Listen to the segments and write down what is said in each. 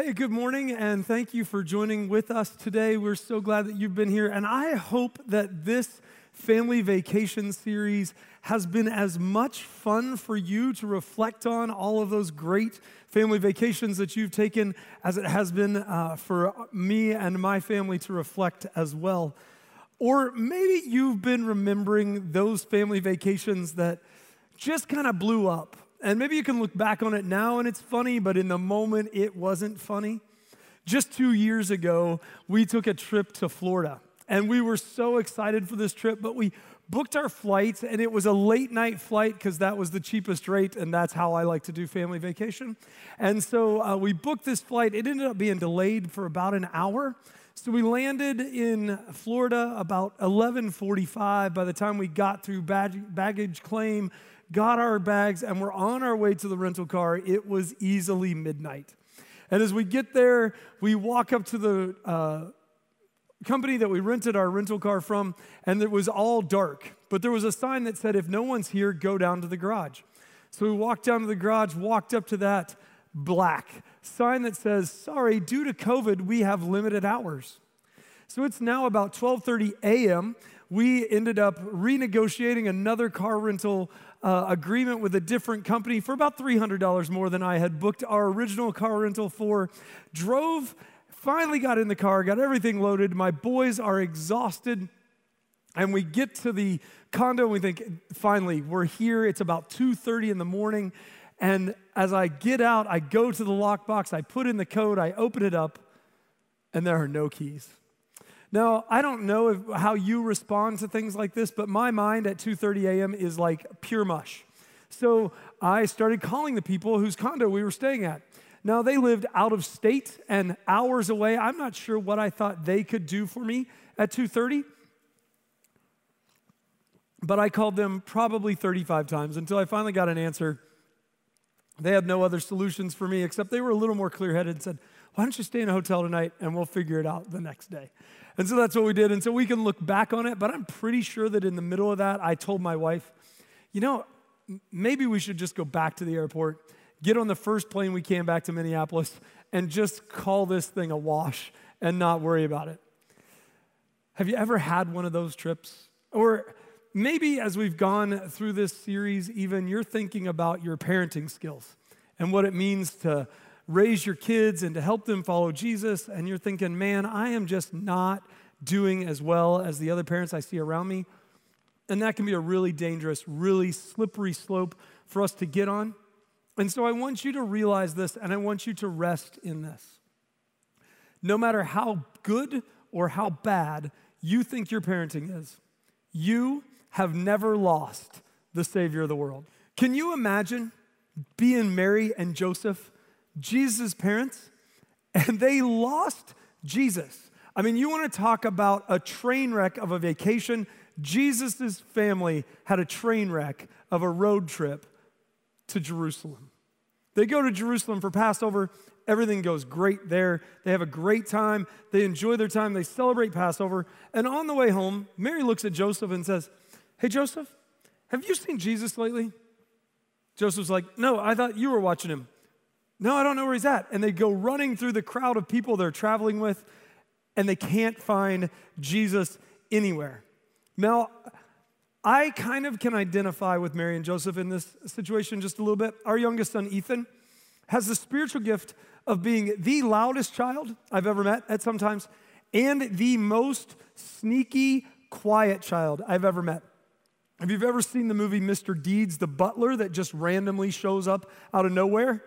Hey, good morning, and thank you for joining with us today. We're so glad that you've been here, and I hope that this family vacation series has been as much fun for you to reflect on all of those great family vacations that you've taken as it has been uh, for me and my family to reflect as well. Or maybe you've been remembering those family vacations that just kind of blew up and maybe you can look back on it now and it's funny, but in the moment it wasn't funny. Just two years ago, we took a trip to Florida and we were so excited for this trip, but we booked our flights and it was a late night flight because that was the cheapest rate and that's how I like to do family vacation. And so uh, we booked this flight. It ended up being delayed for about an hour. So we landed in Florida about 11:45 by the time we got through baggage claim got our bags, and we're on our way to the rental car. It was easily midnight. And as we get there, we walk up to the uh, company that we rented our rental car from, and it was all dark. But there was a sign that said, if no one's here, go down to the garage. So we walked down to the garage, walked up to that black sign that says, sorry, due to COVID, we have limited hours. So it's now about 12:30 a.m. We ended up renegotiating another car rental uh, agreement with a different company for about $300 more than I had booked our original car rental for. Drove, finally got in the car, got everything loaded. My boys are exhausted. And we get to the condo and we think, finally, we're here. It's about 2:30 in the morning. And as I get out, I go to the lockbox, I put in the code, I open it up, and there are no keys. Now, I don't know if, how you respond to things like this, but my mind at 2:30 a.m. is like pure mush. So I started calling the people whose condo we were staying at. Now they lived out of state and hours away. I'm not sure what I thought they could do for me at 2:30. But I called them probably 35 times until I finally got an answer. They had no other solutions for me except they were a little more clear-headed and said, "Why don't you stay in a hotel tonight and we'll figure it out the next day?" And so that's what we did. And so we can look back on it, but I'm pretty sure that in the middle of that, I told my wife, you know, maybe we should just go back to the airport, get on the first plane we can back to Minneapolis, and just call this thing a wash and not worry about it. Have you ever had one of those trips? Or maybe as we've gone through this series, even you're thinking about your parenting skills and what it means to raise your kids and to help them follow Jesus, and you're thinking, man, I am just not doing as well as the other parents I see around me. And that can be a really dangerous, really slippery slope for us to get on. And so I want you to realize this and I want you to rest in this. No matter how good or how bad you think your parenting is, you have never lost the Savior of the world. Can you imagine being Mary and Joseph Jesus' parents, and they lost Jesus. I mean, you want to talk about a train wreck of a vacation? Jesus' family had a train wreck of a road trip to Jerusalem. They go to Jerusalem for Passover. Everything goes great there. They have a great time. They enjoy their time. They celebrate Passover. And on the way home, Mary looks at Joseph and says, Hey, Joseph, have you seen Jesus lately? Joseph's like, No, I thought you were watching him. No, I don't know where he's at. And they go running through the crowd of people they're traveling with, and they can't find Jesus anywhere. Now, I kind of can identify with Mary and Joseph in this situation just a little bit. Our youngest son, Ethan, has the spiritual gift of being the loudest child I've ever met at sometimes and the most sneaky, quiet child I've ever met. If you've ever seen the movie Mr. Deeds, the butler that just randomly shows up out of nowhere,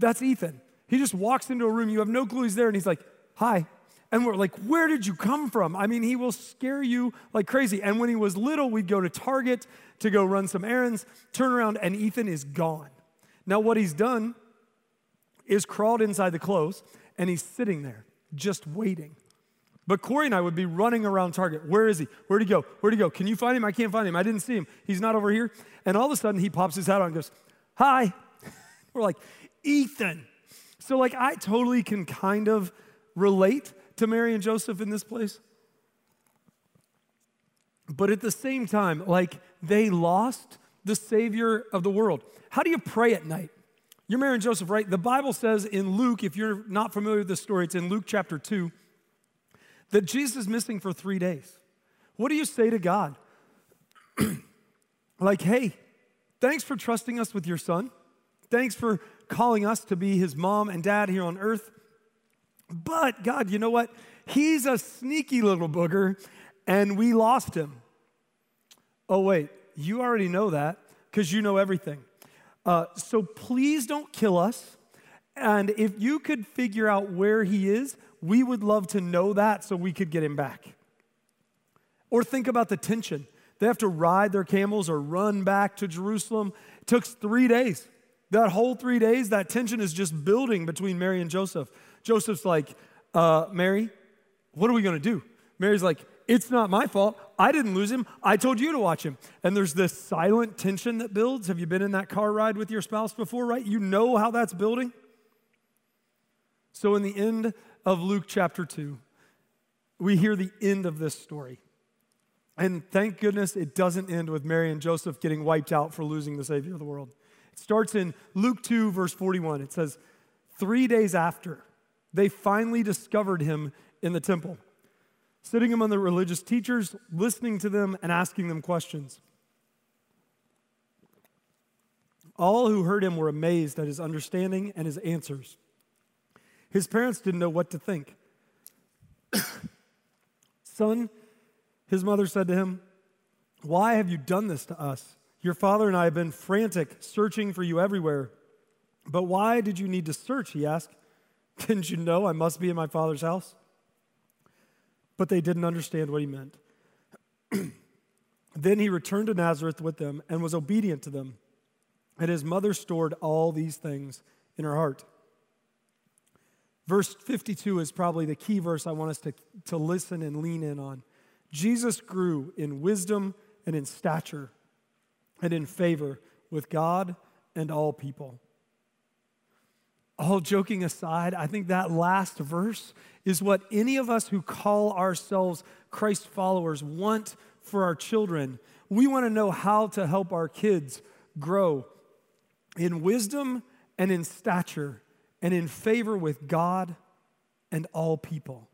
that's Ethan. He just walks into a room, you have no clue he's there, and he's like, Hi. And we're like, Where did you come from? I mean, he will scare you like crazy. And when he was little, we'd go to Target to go run some errands, turn around, and Ethan is gone. Now, what he's done is crawled inside the clothes, and he's sitting there just waiting. But Corey and I would be running around Target. Where is he? Where'd he go? Where'd he go? Can you find him? I can't find him. I didn't see him. He's not over here. And all of a sudden, he pops his hat on and goes, Hi. We're like, Ethan. So, like, I totally can kind of relate to Mary and Joseph in this place. But at the same time, like, they lost the Savior of the world. How do you pray at night? You're Mary and Joseph, right? The Bible says in Luke, if you're not familiar with this story, it's in Luke chapter 2, that Jesus is missing for three days. What do you say to God? like, hey, thanks for trusting us with your son. Thanks for calling us to be his mom and dad here on earth. But God, you know what? He's a sneaky little booger and we lost him. Oh, wait, you already know that because you know everything. Uh, so please don't kill us. And if you could figure out where he is, we would love to know that so we could get him back. Or think about the tension. They have to ride their camels or run back to Jerusalem. It took three days. That whole three days, that tension is just building between Mary and Joseph. Joseph's like, uh, Mary, what are we going to do? Mary's like, it's not my fault. I didn't lose him. I told you to watch him. And there's this silent tension that builds. Have you been in that car ride with your spouse before, right? You know how that's building. So, in the end of Luke chapter 2, we hear the end of this story. And thank goodness it doesn't end with Mary and Joseph getting wiped out for losing the Savior of the world. Starts in Luke 2, verse 41. It says, Three days after, they finally discovered him in the temple sitting among the religious teachers, listening to them, and asking them questions. All who heard him were amazed at his understanding and his answers. His parents didn't know what to think. Son, his mother said to him, Why have you done this to us? Your father and I have been frantic, searching for you everywhere. But why did you need to search? He asked. Didn't you know I must be in my father's house? but they didn't understand what he meant. then he returned to Nazareth with them and was obedient to them. And his mother stored all these things in her heart. Verse 52 is probably the key verse I want us to, to listen and lean in on. Jesus grew in wisdom and in stature and in favor with God and all people all joking aside, I think that last verse is what any of us who call ourselves Christ followers want for our children. We want to know how to help our kids grow in wisdom and in stature and in favor with God and all people.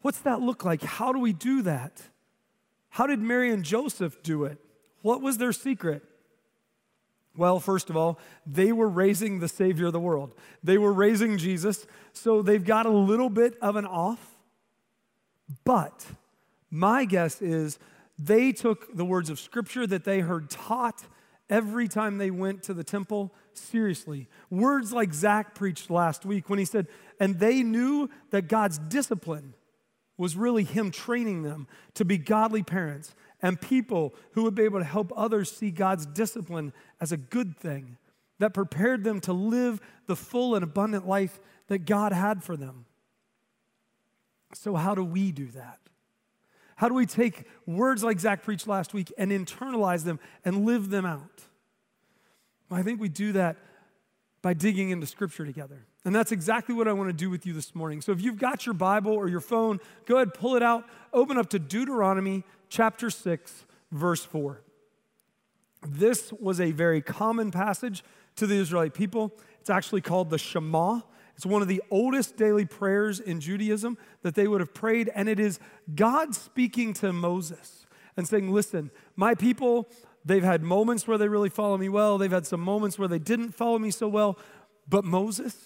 What's that look like? How do we do that? How did Mary and Joseph do it? What was their secret? Well, first of all, they were raising the Savior of the world. They were raising Jesus, so they've got a little bit of an off. But my guess is they took the words of Scripture that they heard taught every time they went to the temple seriously. Words like Zach preached last week when he said, and they knew that God's discipline was really Him training them to be godly parents and people who would be able to help others see God's discipline as a good thing that prepared them to live the full and abundant life that God had for them. So, how do we do that? How do we take words like Zach preached last week and internalize them and live them out? Well, I think we do that by digging into Scripture together. And that's exactly what I want to do with you this morning. So if you've got your Bible or your phone, go ahead, pull it out, open up to Deuteronomy chapter 6, verse 4. This was a very common passage to the Israelite people. It's actually called the Shema. It's one of the oldest daily prayers in Judaism that they would have prayed, and it is God speaking to Moses and saying, Listen, my people, they've had moments where they really follow me well, they've had some moments where they didn't follow me so well, but Moses,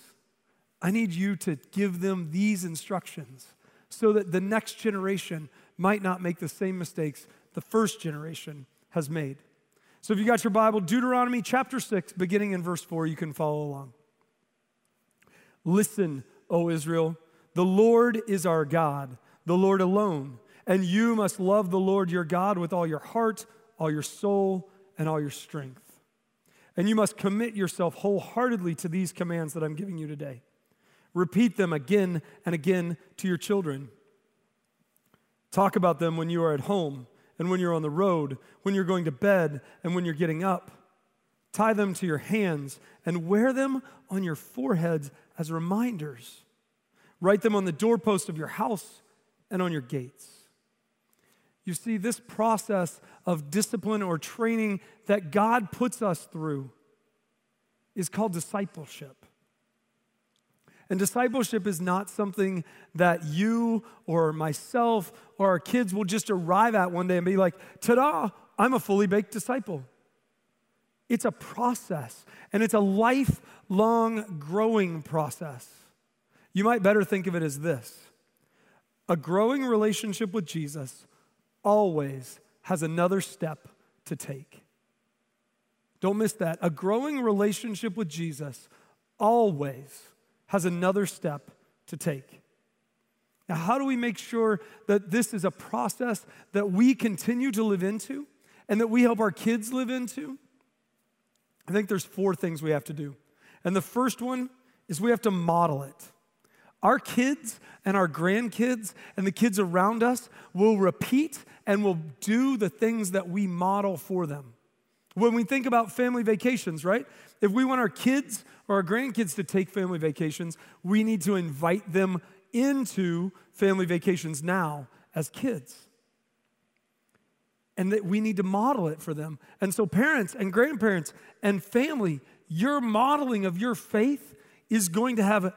I need you to give them these instructions so that the next generation might not make the same mistakes the first generation has made. So if you got your Bible, Deuteronomy chapter 6, beginning in verse 4, you can follow along. Listen, O Israel, the Lord is our God, the Lord alone, and you must love the Lord your God with all your heart, all your soul, and all your strength. And you must commit yourself wholeheartedly to these commands that I'm giving you today. Repeat them again and again to your children Talk about them when you are at home and when you're on the road, when you're going to bed and when you're getting up. Tie them to your hands and wear them on your foreheads as reminders. Write them on the doorpost of your house and on your gates. You see, this process of discipline or training that God puts us through is called discipleship. And discipleship is not something that you or myself or our kids will just arrive at one day and be like, ta da, I'm a fully baked disciple. It's a process, and it's a lifelong growing process. You might better think of it as this a growing relationship with Jesus always has another step to take. Don't miss that. A growing relationship with Jesus always has another step to take. Now, how do we make sure that this is a process that we continue to live into and that we help our kids live into? I think there's four things we have to do. And the first one is we have to model it. Our kids and our grandkids and the kids around us will repeat and will do the things that we model for them. When we think about family vacations, right? If we want our kids or our grandkids to take family vacations, we need to invite them into family vacations now as kids. And that we need to model it for them. And so, parents and grandparents and family, your modeling of your faith is going to have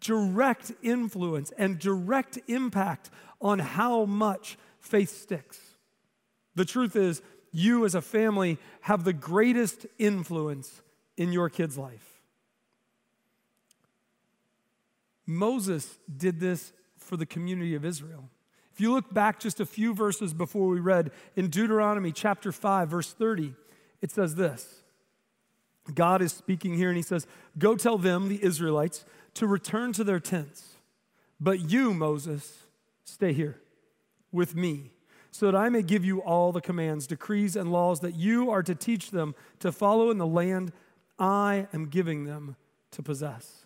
direct influence and direct impact on how much faith sticks. The truth is, you as a family have the greatest influence in your kid's life. Moses did this for the community of Israel. If you look back just a few verses before we read in Deuteronomy chapter 5, verse 30, it says this God is speaking here and he says, Go tell them, the Israelites, to return to their tents. But you, Moses, stay here with me, so that I may give you all the commands, decrees, and laws that you are to teach them to follow in the land I am giving them to possess.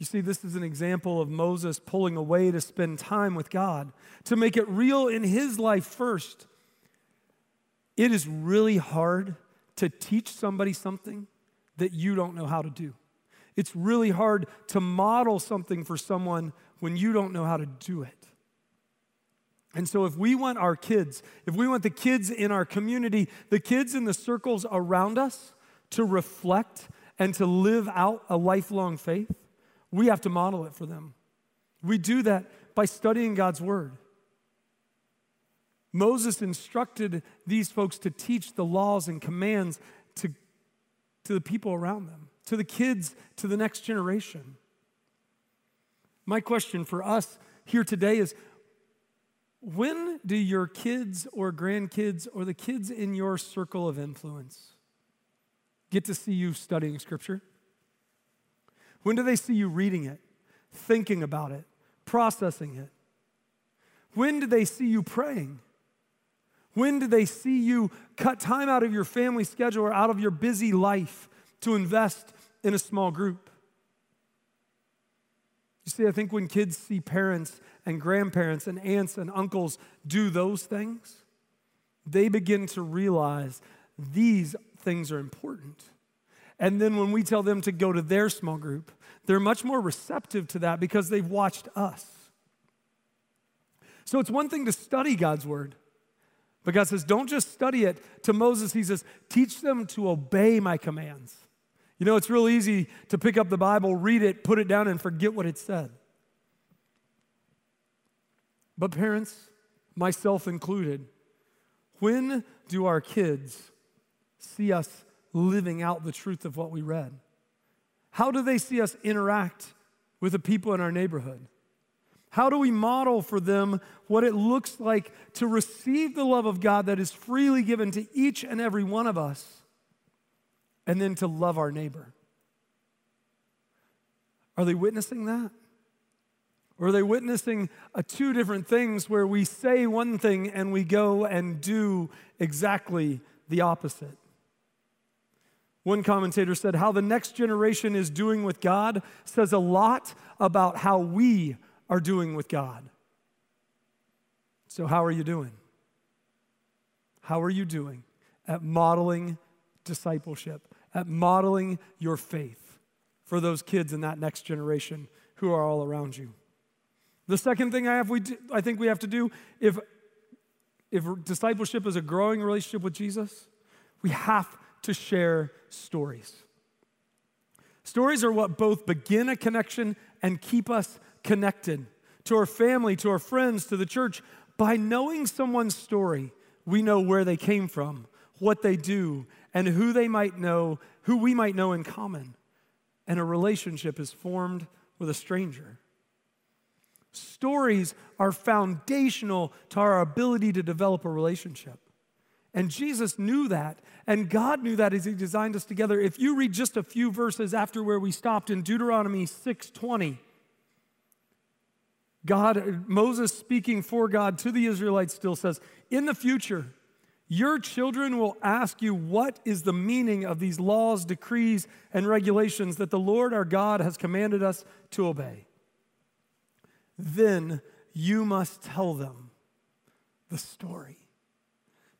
You see, this is an example of Moses pulling away to spend time with God, to make it real in his life first. It is really hard to teach somebody something that you don't know how to do. It's really hard to model something for someone when you don't know how to do it. And so, if we want our kids, if we want the kids in our community, the kids in the circles around us to reflect and to live out a lifelong faith, we have to model it for them. We do that by studying God's word. Moses instructed these folks to teach the laws and commands to, to the people around them to the kids, to the next generation. My question for us here today is when do your kids or grandkids or the kids in your circle of influence get to see you studying Scripture? When do they see you reading it, thinking about it, processing it? When do they see you praying? When do they see you cut time out of your family schedule or out of your busy life to invest in a small group. You see, I think when kids see parents and grandparents and aunts and uncles do those things, they begin to realize these things are important. And then when we tell them to go to their small group, they're much more receptive to that because they've watched us. So it's one thing to study God's word. But God says, don't just study it. To Moses, he says, teach them to obey my commands. You know, it's real easy to pick up the Bible, read it, put it down, and forget what it said. But, parents, myself included, when do our kids see us living out the truth of what we read? How do they see us interact with the people in our neighborhood? How do we model for them what it looks like to receive the love of God that is freely given to each and every one of us? and then to love our neighbor. Are they witnessing that? Or are they witnessing uh, two different things where we say one thing and we go and do exactly the opposite? One commentator said, How the next generation is doing with God says a lot about how we are doing with God. So, how are you doing? How are you doing at modeling discipleship, at modeling your faith for those kids in that next generation who are all around you. The second thing I, have, we do, I think we have to do, if, if discipleship is a growing relationship with Jesus, we have to share stories. Stories are what both begin a connection and keep us connected to our family, to our friends, to the church. By knowing someone's story, we know where they came from, what they do, and who they might know, who we might know in common. And a relationship is formed with a stranger. Stories are foundational to our ability to develop a relationship. And Jesus knew that, and God knew that as he designed us together. If you read just a few verses after where we stopped in Deuteronomy 6:20, God Moses speaking for God to the Israelites still says, "In the future, your children will ask you what is the meaning of these laws, decrees, and regulations that the Lord our God has commanded us to obey." Then you must tell them the story.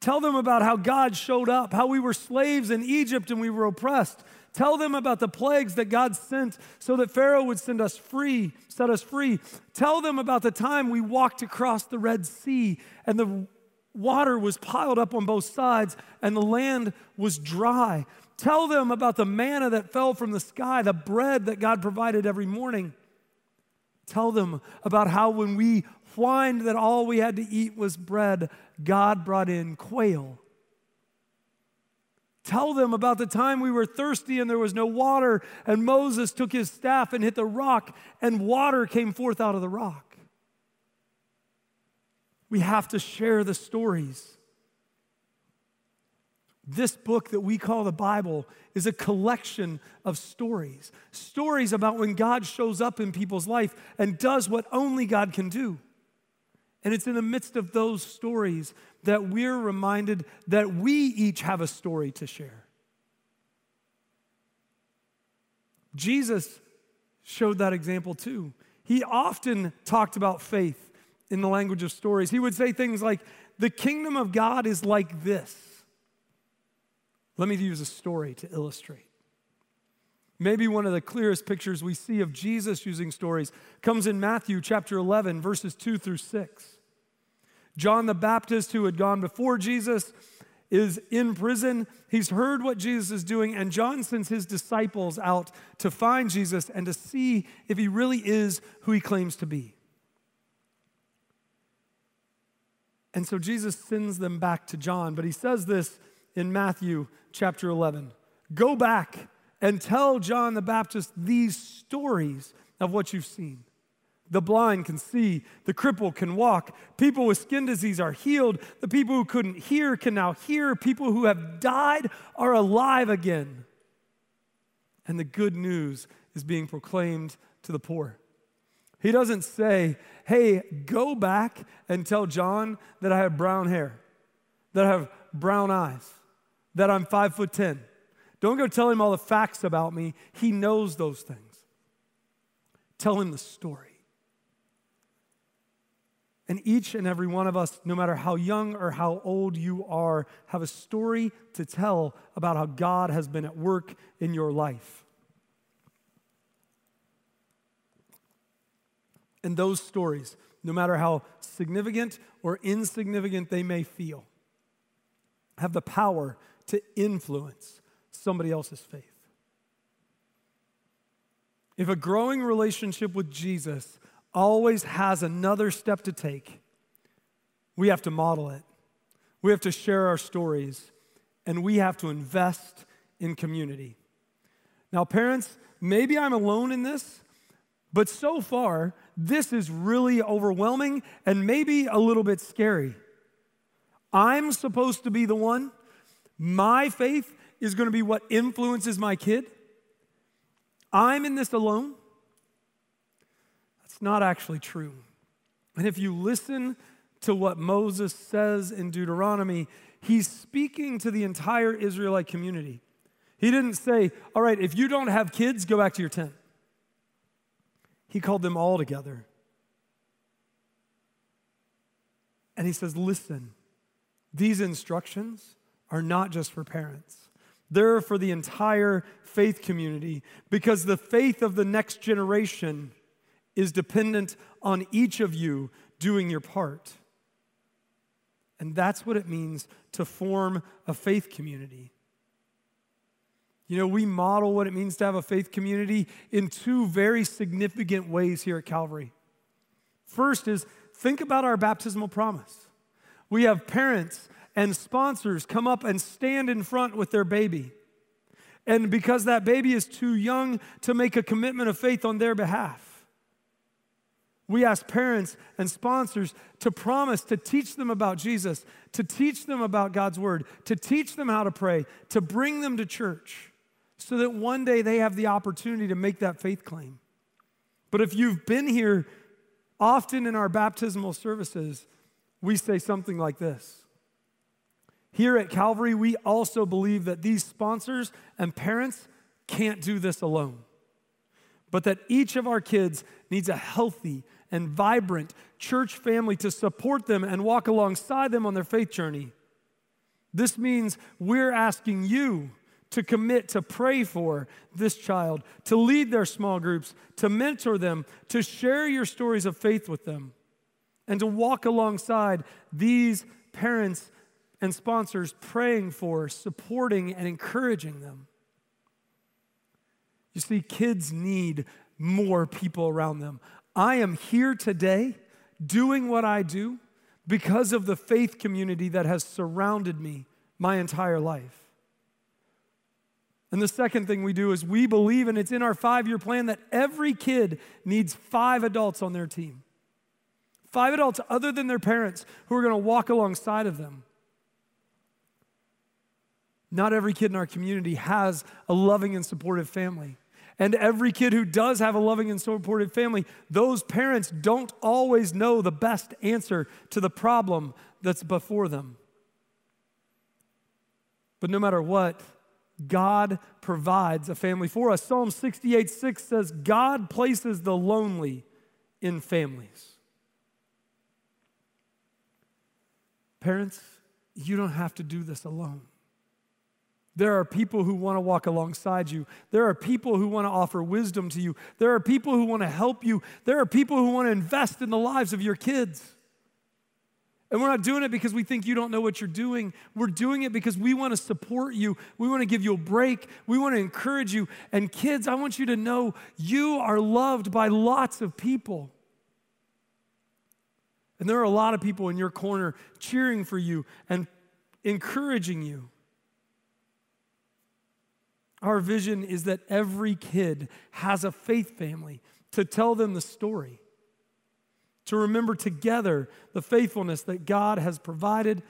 Tell them about how God showed up, how we were slaves in Egypt and we were oppressed. Tell them about the plagues that God sent so that Pharaoh would send us free, set us free. Tell them about the time we walked across the Red Sea and the water was piled up on both sides and the land was dry. Tell them about the manna that fell from the sky, the bread that God provided every morning. Tell them about how when we whined that all we had to eat was bread, God brought in quail. Tell them about the time we were thirsty and there was no water, and Moses took his staff and hit the rock, and water came forth out of the rock. We have to share the stories. This book that we call the Bible is a collection of stories. Stories about when God shows up in people's life and does what only God can do. And it's in the midst of those stories that we're reminded that we each have a story to share. Jesus showed that example too. He often talked about faith in the language of stories. He would say things like, The kingdom of God is like this. Let me use a story to illustrate. Maybe one of the clearest pictures we see of Jesus using stories comes in Matthew chapter 11, verses 2 through 6. John the Baptist, who had gone before Jesus, is in prison. He's heard what Jesus is doing, and John sends his disciples out to find Jesus and to see if he really is who he claims to be. And so Jesus sends them back to John, but he says this in Matthew chapter 11 Go back and tell John the Baptist these stories of what you've seen. The blind can see, the cripple can walk, people with skin disease are healed, the people who couldn't hear can now hear, people who have died are alive again. And the good news is being proclaimed to the poor. He doesn't say, hey, go back and tell John that I have brown hair, that I have brown eyes, that I'm five foot ten. Don't go tell him all the facts about me. He knows those things. Tell him the story. And each and every one of us, no matter how young or how old you are, have a story to tell about how God has been at work in your life. And those stories, no matter how significant or insignificant they may feel, have the power to influence somebody else's faith. If a growing relationship with Jesus always has another step to take, we have to model it. We have to share our stories, and we have to invest in community. Now, parents, maybe I'm alone in this, but so far, this is really overwhelming and maybe a little bit scary. I'm supposed to be the one. My faith is going to be what influences my kid. I'm in this alone. Not actually true. And if you listen to what Moses says in Deuteronomy, he's speaking to the entire Israelite community. He didn't say, All right, if you don't have kids, go back to your tent. He called them all together. And he says, Listen, these instructions are not just for parents. They're for the entire faith community because the faith of the next generation is dependent on each of you doing your part. And that's what it means to form a faith community. You know, we model what it means to have a faith community in two very significant ways here at Calvary. First is think about our baptismal promise. We have parents and sponsors come up and stand in front with their baby. And because that baby is too young to make a commitment of faith on their behalf, we ask parents and sponsors to promise to teach them about Jesus, to teach them about God's word, to teach them how to pray, to bring them to church so that one day they have the opportunity to make that faith claim. But if you've been here often in our baptismal services, we say something like this. Here at Calvary, we also believe that these sponsors and parents can't do this alone, but that each of our kids needs a healthy and vibrant church family to support them and walk alongside them on their faith journey. This means we're asking you to commit to pray for this child, to lead their small groups, to mentor them, to share your stories of faith with them, and to walk alongside these parents and sponsors praying for, supporting, and encouraging them. You see, kids need more people around them. I am here today doing what I do because of the faith community that has surrounded me my entire life. And the second thing we do is we believe, and it's in our five year plan, that every kid needs five adults on their team. Five adults other than their parents who are going to walk alongside of them. Not every kid in our community has a loving and supportive family. And every kid who does have a loving and supportive family, those parents don't always know the best answer to the problem that's before them. But no matter what, God provides a family for us. Psalm 68 6 says, God places the lonely in families. Parents, you don't have to do this alone. There are people who want to walk alongside you. There are people who want to offer wisdom to you. There are people who want to help you. There are people who want to invest in the lives of your kids. And we're not doing it because we think you don't know what you're doing. We're doing it because we want to support you. We want to give you a break. We want to encourage you. And kids, I want you to know you are loved by lots of people. And there are a lot of people in your corner cheering for you and encouraging you. Our vision is that every kid has a faith family to tell them the story to remember together the faithfulness that God has provided,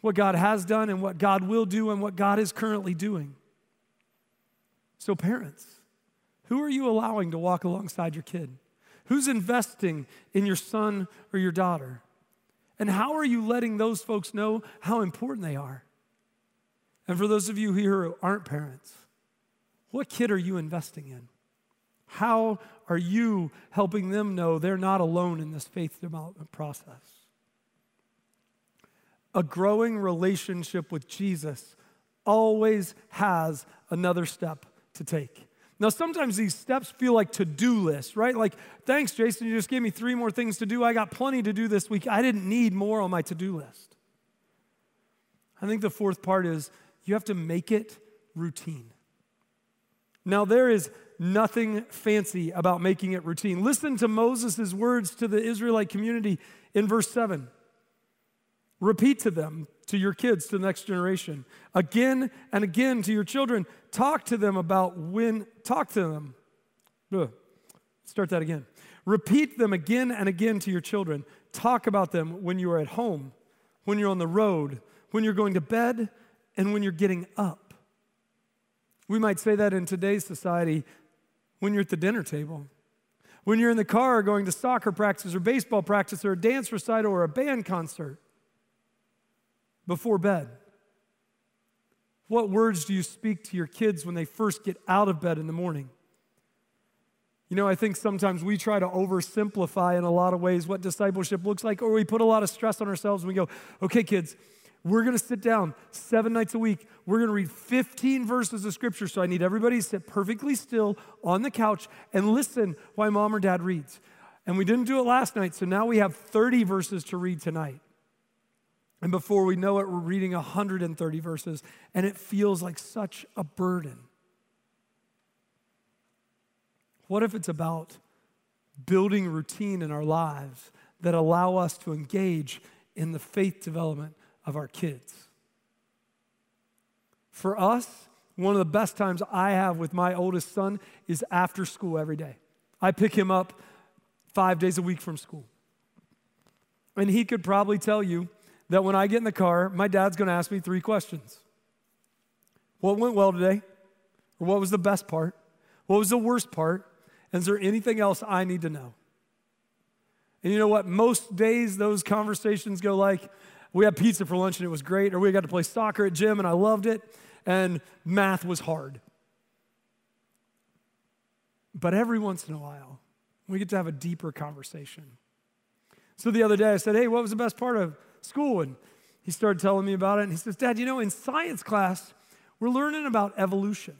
what God has done, and what God will do, and what God is currently doing. So, parents, who are you allowing to walk alongside your kid? Who's investing in your son or your daughter? And how are you letting those folks know how important they are? And for those of you here who aren't parents, what kid are you investing in? How are you helping them know they're not alone in this faith development process? A growing relationship with Jesus always has another step to take. Now, sometimes these steps feel like to do lists, right? Like, thanks, Jason, you just gave me three more things to do. I got plenty to do this week. I didn't need more on my to do list. I think the fourth part is you have to make it routine. Now, there is nothing fancy about making it routine. Listen to Moses' words to the Israelite community in verse 7. Repeat to them, to your kids, to the next generation, again and again to your children. Talk to them about when, talk to them. Ugh. Start that again. Repeat them again and again to your children. Talk about them when you are at home, when you're on the road, when you're going to bed, and when you're getting up. We might say that in today's society when you're at the dinner table, when you're in the car going to soccer practice or baseball practice or a dance recital or a band concert, before bed. What words do you speak to your kids when they first get out of bed in the morning? You know, I think sometimes we try to oversimplify in a lot of ways what discipleship looks like, or we put a lot of stress on ourselves and we go, okay, kids, we're going to sit down seven nights a week. We're going to read 15 verses of scripture. So I need everybody to sit perfectly still on the couch and listen while mom or dad reads. And we didn't do it last night, so now we have 30 verses to read tonight. And before we know it, we're reading 130 verses, and it feels like such a burden. What if it's about building routine in our lives that allow us to engage in the faith development of our kids? For us, one of the best times I have with my oldest son is after school every day. I pick him up five days a week from school. And he could probably tell you that when I get in the car, my dad's gonna ask me three questions What went well today? Or what was the best part? What was the worst part? And is there anything else I need to know? And you know what? Most days those conversations go like, we had pizza for lunch and it was great, or we got to play soccer at gym and I loved it, and math was hard. But every once in a while, we get to have a deeper conversation. So the other day I said, Hey, what was the best part of school? And he started telling me about it. And he says, Dad, you know, in science class, we're learning about evolution.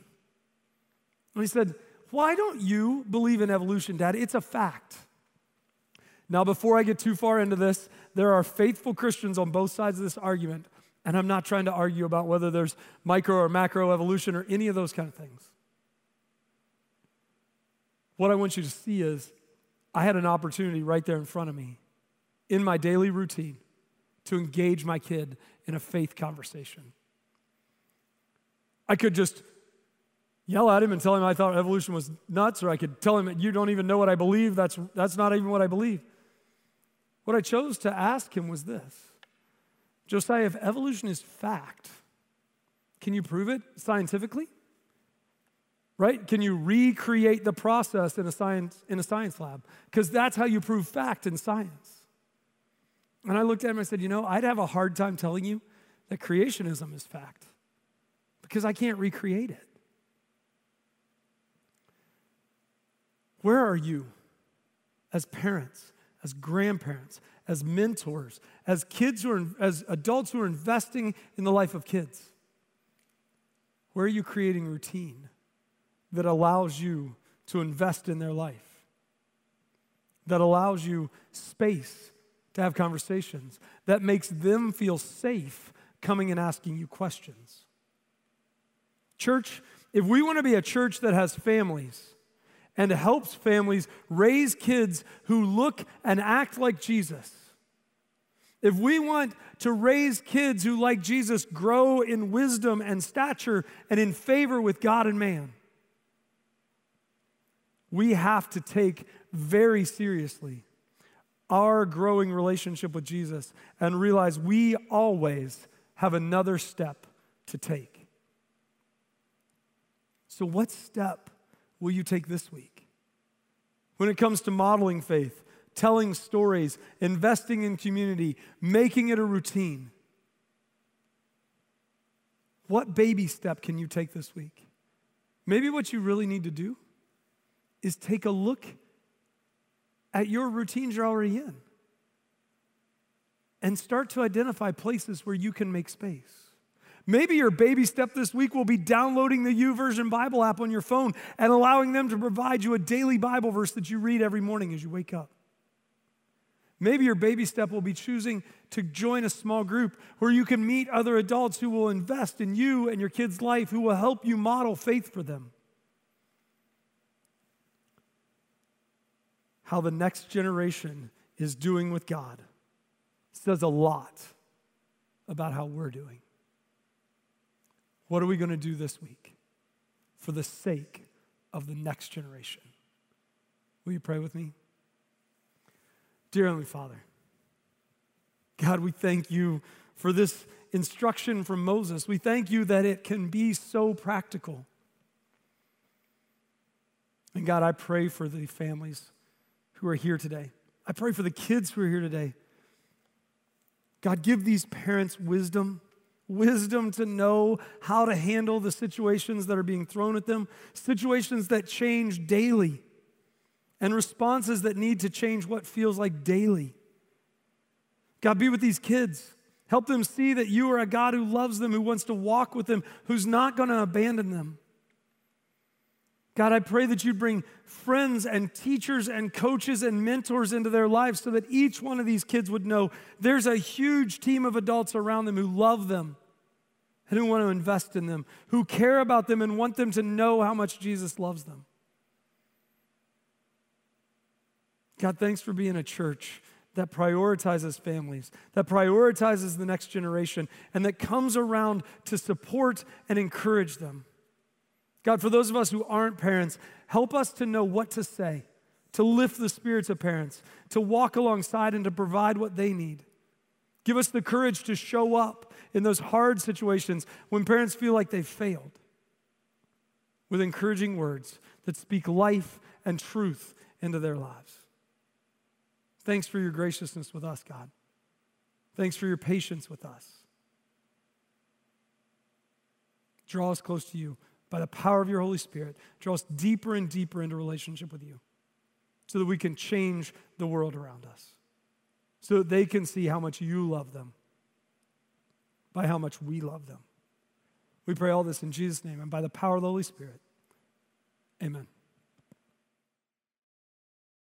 And he said, Why don't you believe in evolution, Dad? It's a fact. Now, before I get too far into this, there are faithful Christians on both sides of this argument, and I'm not trying to argue about whether there's micro or macro evolution or any of those kind of things. What I want you to see is I had an opportunity right there in front of me in my daily routine to engage my kid in a faith conversation. I could just yell at him and tell him I thought evolution was nuts, or I could tell him, that You don't even know what I believe. That's, that's not even what I believe. What I chose to ask him was this Josiah, if evolution is fact, can you prove it scientifically? Right? Can you recreate the process in a science, in a science lab? Because that's how you prove fact in science. And I looked at him and I said, You know, I'd have a hard time telling you that creationism is fact because I can't recreate it. Where are you as parents, as grandparents, as mentors, as kids who are, as adults who are investing in the life of kids? Where are you creating routine that allows you to invest in their life? That allows you space to have conversations, that makes them feel safe coming and asking you questions. Church, if we want to be a church that has families, and helps families raise kids who look and act like Jesus. If we want to raise kids who, like Jesus, grow in wisdom and stature and in favor with God and man, we have to take very seriously our growing relationship with Jesus and realize we always have another step to take. So, what step will you take this week? When it comes to modeling faith, telling stories, investing in community, making it a routine, what baby step can you take this week? Maybe what you really need to do is take a look at your routines you're already in and start to identify places where you can make space. Maybe your baby step this week will be downloading the YouVersion Bible app on your phone and allowing them to provide you a daily Bible verse that you read every morning as you wake up. Maybe your baby step will be choosing to join a small group where you can meet other adults who will invest in you and your kid's life, who will help you model faith for them. How the next generation is doing with God says a lot about how we're doing. What are we going to do this week for the sake of the next generation? Will you pray with me? Dear Heavenly Father, God, we thank you for this instruction from Moses. We thank you that it can be so practical. And God, I pray for the families who are here today. I pray for the kids who are here today. God, give these parents wisdom wisdom to know how to handle the situations that are being thrown at them, situations that change daily, and responses that need to change what feels like daily. God, be with these kids. Help them see that you are a God who loves them, who wants to walk with them, who's not going to abandon them. God, I pray that you'd bring friends and teachers and coaches and mentors into their lives so that each one of these kids would know there's a huge team of adults around them who love them and who want to invest in them, who care about them and want them to know how much Jesus loves them. God, thanks for being a church that prioritizes families, that prioritizes the next generation, and that comes around to support and encourage them. God, for those of us who aren't parents, help us to know what to say, to lift the spirits of parents, to walk alongside and to provide what they need. Give us the courage to show up in those hard situations when parents feel like they've failed with encouraging words that speak life and truth into their lives. Thanks for your graciousness with us, God. Thanks for your patience with us. Draw us close to you by the power of your Holy Spirit. Draw us deeper and deeper into relationship with you so that we can change the world around us, so that they can see how much you love them by how much we love them. We pray all this in Jesus' name and by the power of the Holy Spirit. Amen.